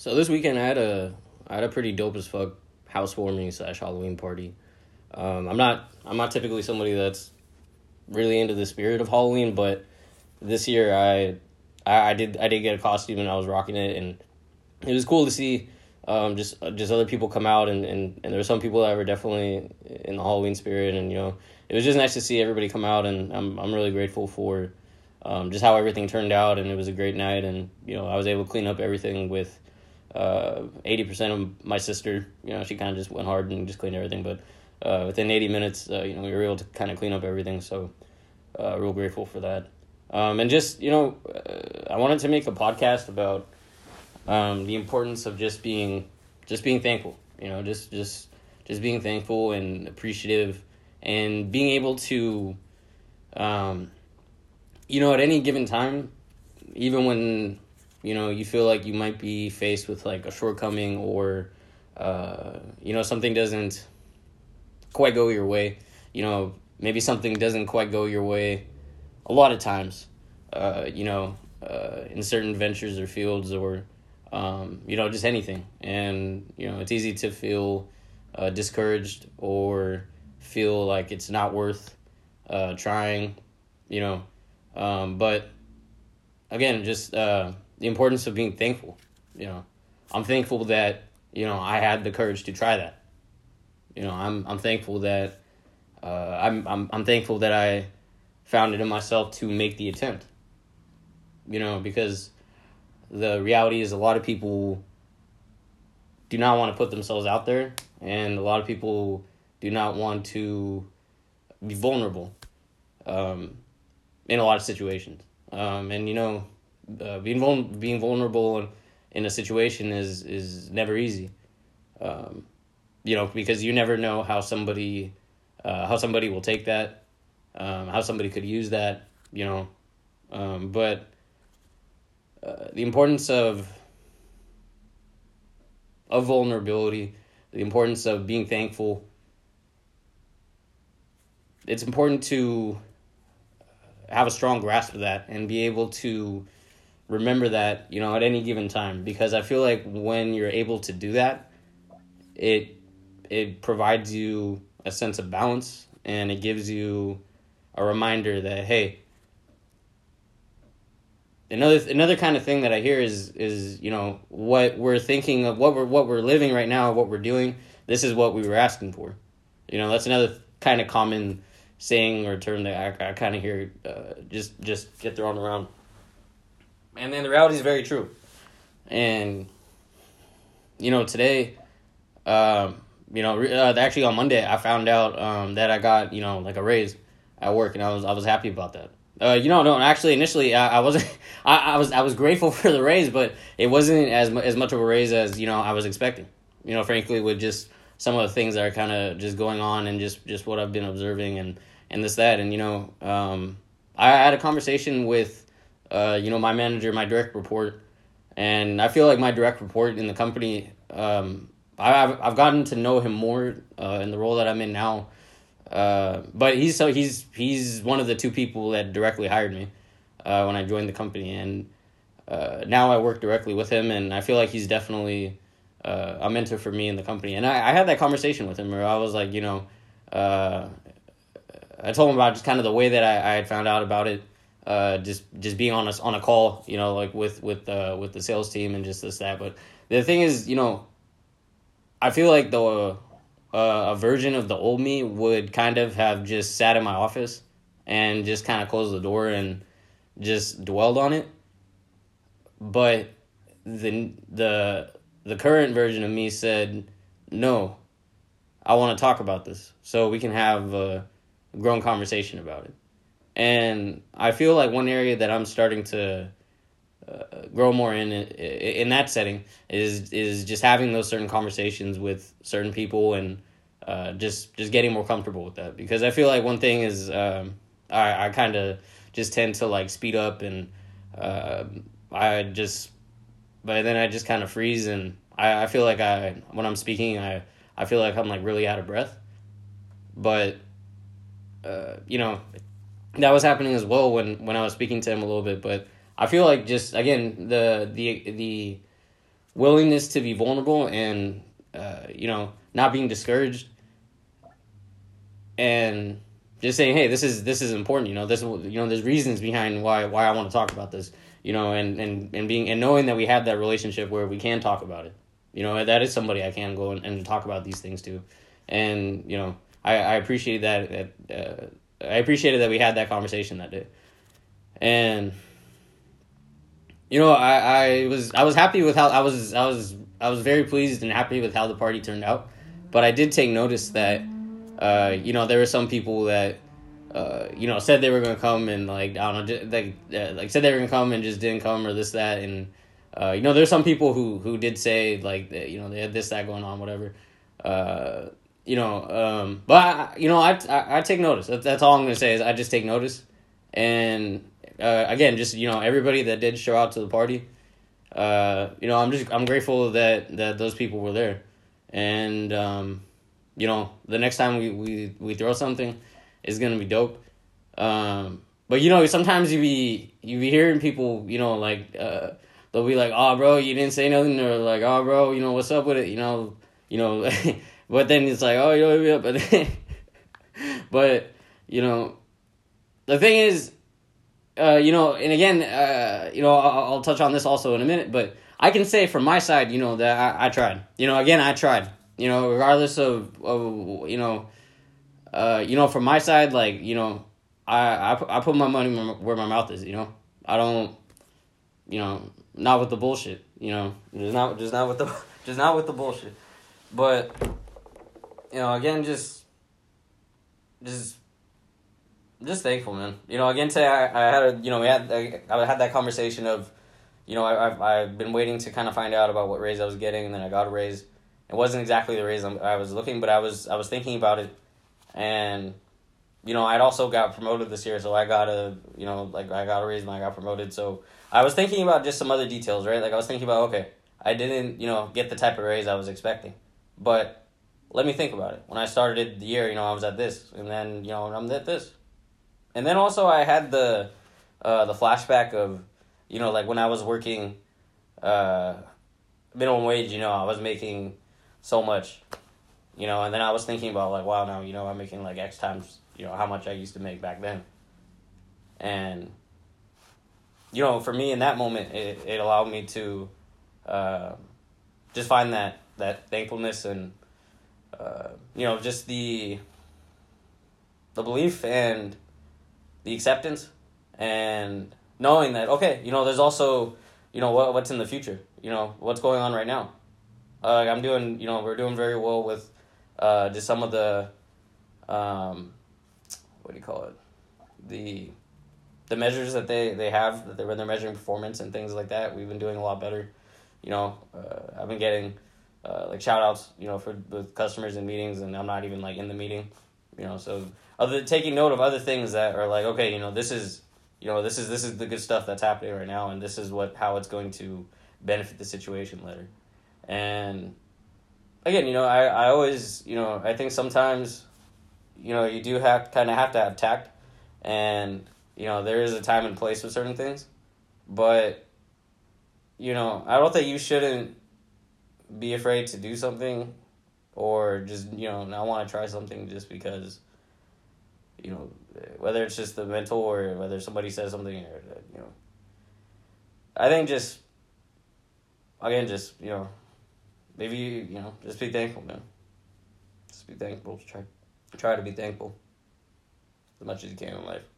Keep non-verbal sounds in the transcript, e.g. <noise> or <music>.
So this weekend I had a I had a pretty dope as fuck housewarming slash Halloween party. Um, I'm not I'm not typically somebody that's really into the spirit of Halloween, but this year I, I I did I did get a costume and I was rocking it and it was cool to see um, just just other people come out and, and, and there were some people that were definitely in the Halloween spirit and you know it was just nice to see everybody come out and I'm I'm really grateful for um, just how everything turned out and it was a great night and you know I was able to clean up everything with uh, eighty percent of my sister you know she kind of just went hard and just cleaned everything but uh, within eighty minutes uh, you know we were able to kind of clean up everything so uh, real grateful for that. Um, and just you know I wanted to make a podcast about um, the importance of just being just being thankful you know just just just being thankful and appreciative and being able to um, you know at any given time even when you know you feel like you might be faced with like a shortcoming or uh, you know something doesn't quite go your way you know maybe something doesn't quite go your way a lot of times uh, you know uh, in certain ventures or fields or um, you know, just anything. And, you know, it's easy to feel uh, discouraged or feel like it's not worth uh, trying, you know. Um, but again, just uh, the importance of being thankful, you know. I'm thankful that, you know, I had the courage to try that. You know, I'm I'm thankful that uh, I'm I'm I'm thankful that I found it in myself to make the attempt. You know, because the reality is a lot of people do not want to put themselves out there and a lot of people do not want to be vulnerable um, in a lot of situations um, and you know uh, being vul- being vulnerable in, a situation is is never easy um, you know because you never know how somebody uh, how somebody will take that um, how somebody could use that you know um, but uh, the importance of of vulnerability, the importance of being thankful. It's important to have a strong grasp of that and be able to remember that, you know, at any given time because I feel like when you're able to do that, it it provides you a sense of balance and it gives you a reminder that hey, another another kind of thing that I hear is is you know what we're thinking of what we're what we're living right now what we're doing this is what we were asking for. You know that's another kind of common saying or term that I, I kind of hear uh, just just get thrown around and then the reality is very true and you know today um, you know uh, actually on Monday I found out um, that I got you know like a raise at work and I was I was happy about that uh, you know, no. Actually, initially, I, I wasn't. <laughs> I, I was. I was grateful <laughs> for the raise, but it wasn't as as much of a raise as you know I was expecting. You know, frankly, with just some of the things that are kind of just going on and just just what I've been observing and and this that and you know, um, I had a conversation with, uh, you know, my manager, my direct report, and I feel like my direct report in the company. Um, I've I've gotten to know him more uh, in the role that I'm in now uh, but he's so he's he's one of the two people that directly hired me uh, when I joined the company, and uh, now I work directly with him, and I feel like he's definitely uh, a mentor for me in the company. And I, I had that conversation with him where I was like, you know, uh, I told him about just kind of the way that I, I had found out about it, uh, just just being on a on a call, you know, like with with uh, with the sales team and just this that. But the thing is, you know, I feel like the uh, a version of the old me would kind of have just sat in my office and just kind of closed the door and just dwelled on it. But the the the current version of me said, "No, I want to talk about this so we can have a grown conversation about it." And I feel like one area that I'm starting to uh, grow more in in that setting is is just having those certain conversations with certain people and uh, just just getting more comfortable with that. Because I feel like one thing is um, I I kind of just tend to like speed up and uh, I just but then I just kind of freeze and I, I feel like I when I'm speaking I I feel like I'm like really out of breath. But uh, you know that was happening as well when when I was speaking to him a little bit but I feel like just again the the the willingness to be vulnerable and uh, you know not being discouraged and just saying hey this is this is important you know this you know there's reasons behind why why I want to talk about this you know and and and being and knowing that we have that relationship where we can talk about it. You know that is somebody I can go and, and talk about these things to. And you know I I appreciate that uh, I appreciated that we had that conversation that day. And you know, I, I was I was happy with how I was I was I was very pleased and happy with how the party turned out, but I did take notice that, uh, you know, there were some people that, uh, you know, said they were gonna come and like I don't know, like uh, like said they were gonna come and just didn't come or this that. And, uh, you know, there's some people who who did say like that, you know they had this that going on whatever, uh, you know, um, but I, you know I, I I take notice. That's, all I'm gonna say is I just take notice, and uh, again, just you know, everybody that did show out to the party, uh, you know, I'm just I'm grateful that that those people were there, and um, you know, the next time we we we throw something, it's gonna be dope. Um, but you know, sometimes you be you be hearing people, you know, like uh, they'll be like, "Oh, bro, you didn't say nothing," or like, "Oh, bro, you know, what's up with it?" You know, you know, <laughs> but then it's like, "Oh, you know, <laughs> but but you know, the thing is uh, you know, and again, uh, you know, I'll, I'll, touch on this also in a minute, but I can say from my side, you know, that I, I tried. You know, again, I tried. You know, regardless of, of you know, uh, you know, from my side, like, you know, I, I, I put my money where my mouth is. You know, I don't, you know, not with the bullshit. You know, just not just not with the <laughs> just not with the bullshit. But you know, again, just just just thankful, man. You know, again today I, I had a, you know we had I, I had that conversation of, you know, I, I've I've been waiting to kind of find out about what raise I was getting, and then I got a raise. It wasn't exactly the raise I was looking, but I was I was thinking about it, and, you know, I'd also got promoted this year, so I got a you know like I got a raise when I got promoted. So I was thinking about just some other details, right? Like I was thinking about okay, I didn't you know get the type of raise I was expecting, but let me think about it. When I started the year, you know, I was at this, and then you know I'm at this and then also I had the uh, the flashback of you know like when I was working uh, minimum wage, you know, I was making so much, you know, and then I was thinking about like wow now you know I'm making like X times you know how much I used to make back then, and you know for me in that moment it it allowed me to uh, just find that that thankfulness and uh, you know just the the belief and the acceptance and knowing that okay, you know, there's also you know what what's in the future, you know what's going on right now. Uh, I'm doing, you know, we're doing very well with uh, just some of the, um, what do you call it, the the measures that they they have that they when they're measuring performance and things like that. We've been doing a lot better. You know, uh, I've been getting uh, like shout outs, you know, for the customers and meetings, and I'm not even like in the meeting. You know, so other taking note of other things that are like okay you know this is you know this is this is the good stuff that's happening right now and this is what how it's going to benefit the situation later and again you know i i always you know i think sometimes you know you do have kind of have to have tact and you know there is a time and place for certain things but you know i don't think you shouldn't be afraid to do something or just you know not want to try something just because you know, whether it's just the mental or whether somebody says something or, uh, you know, I think just, again, just, you know, maybe, you know, just be thankful, man. Just be thankful. Try, try to be thankful as much as you can in life.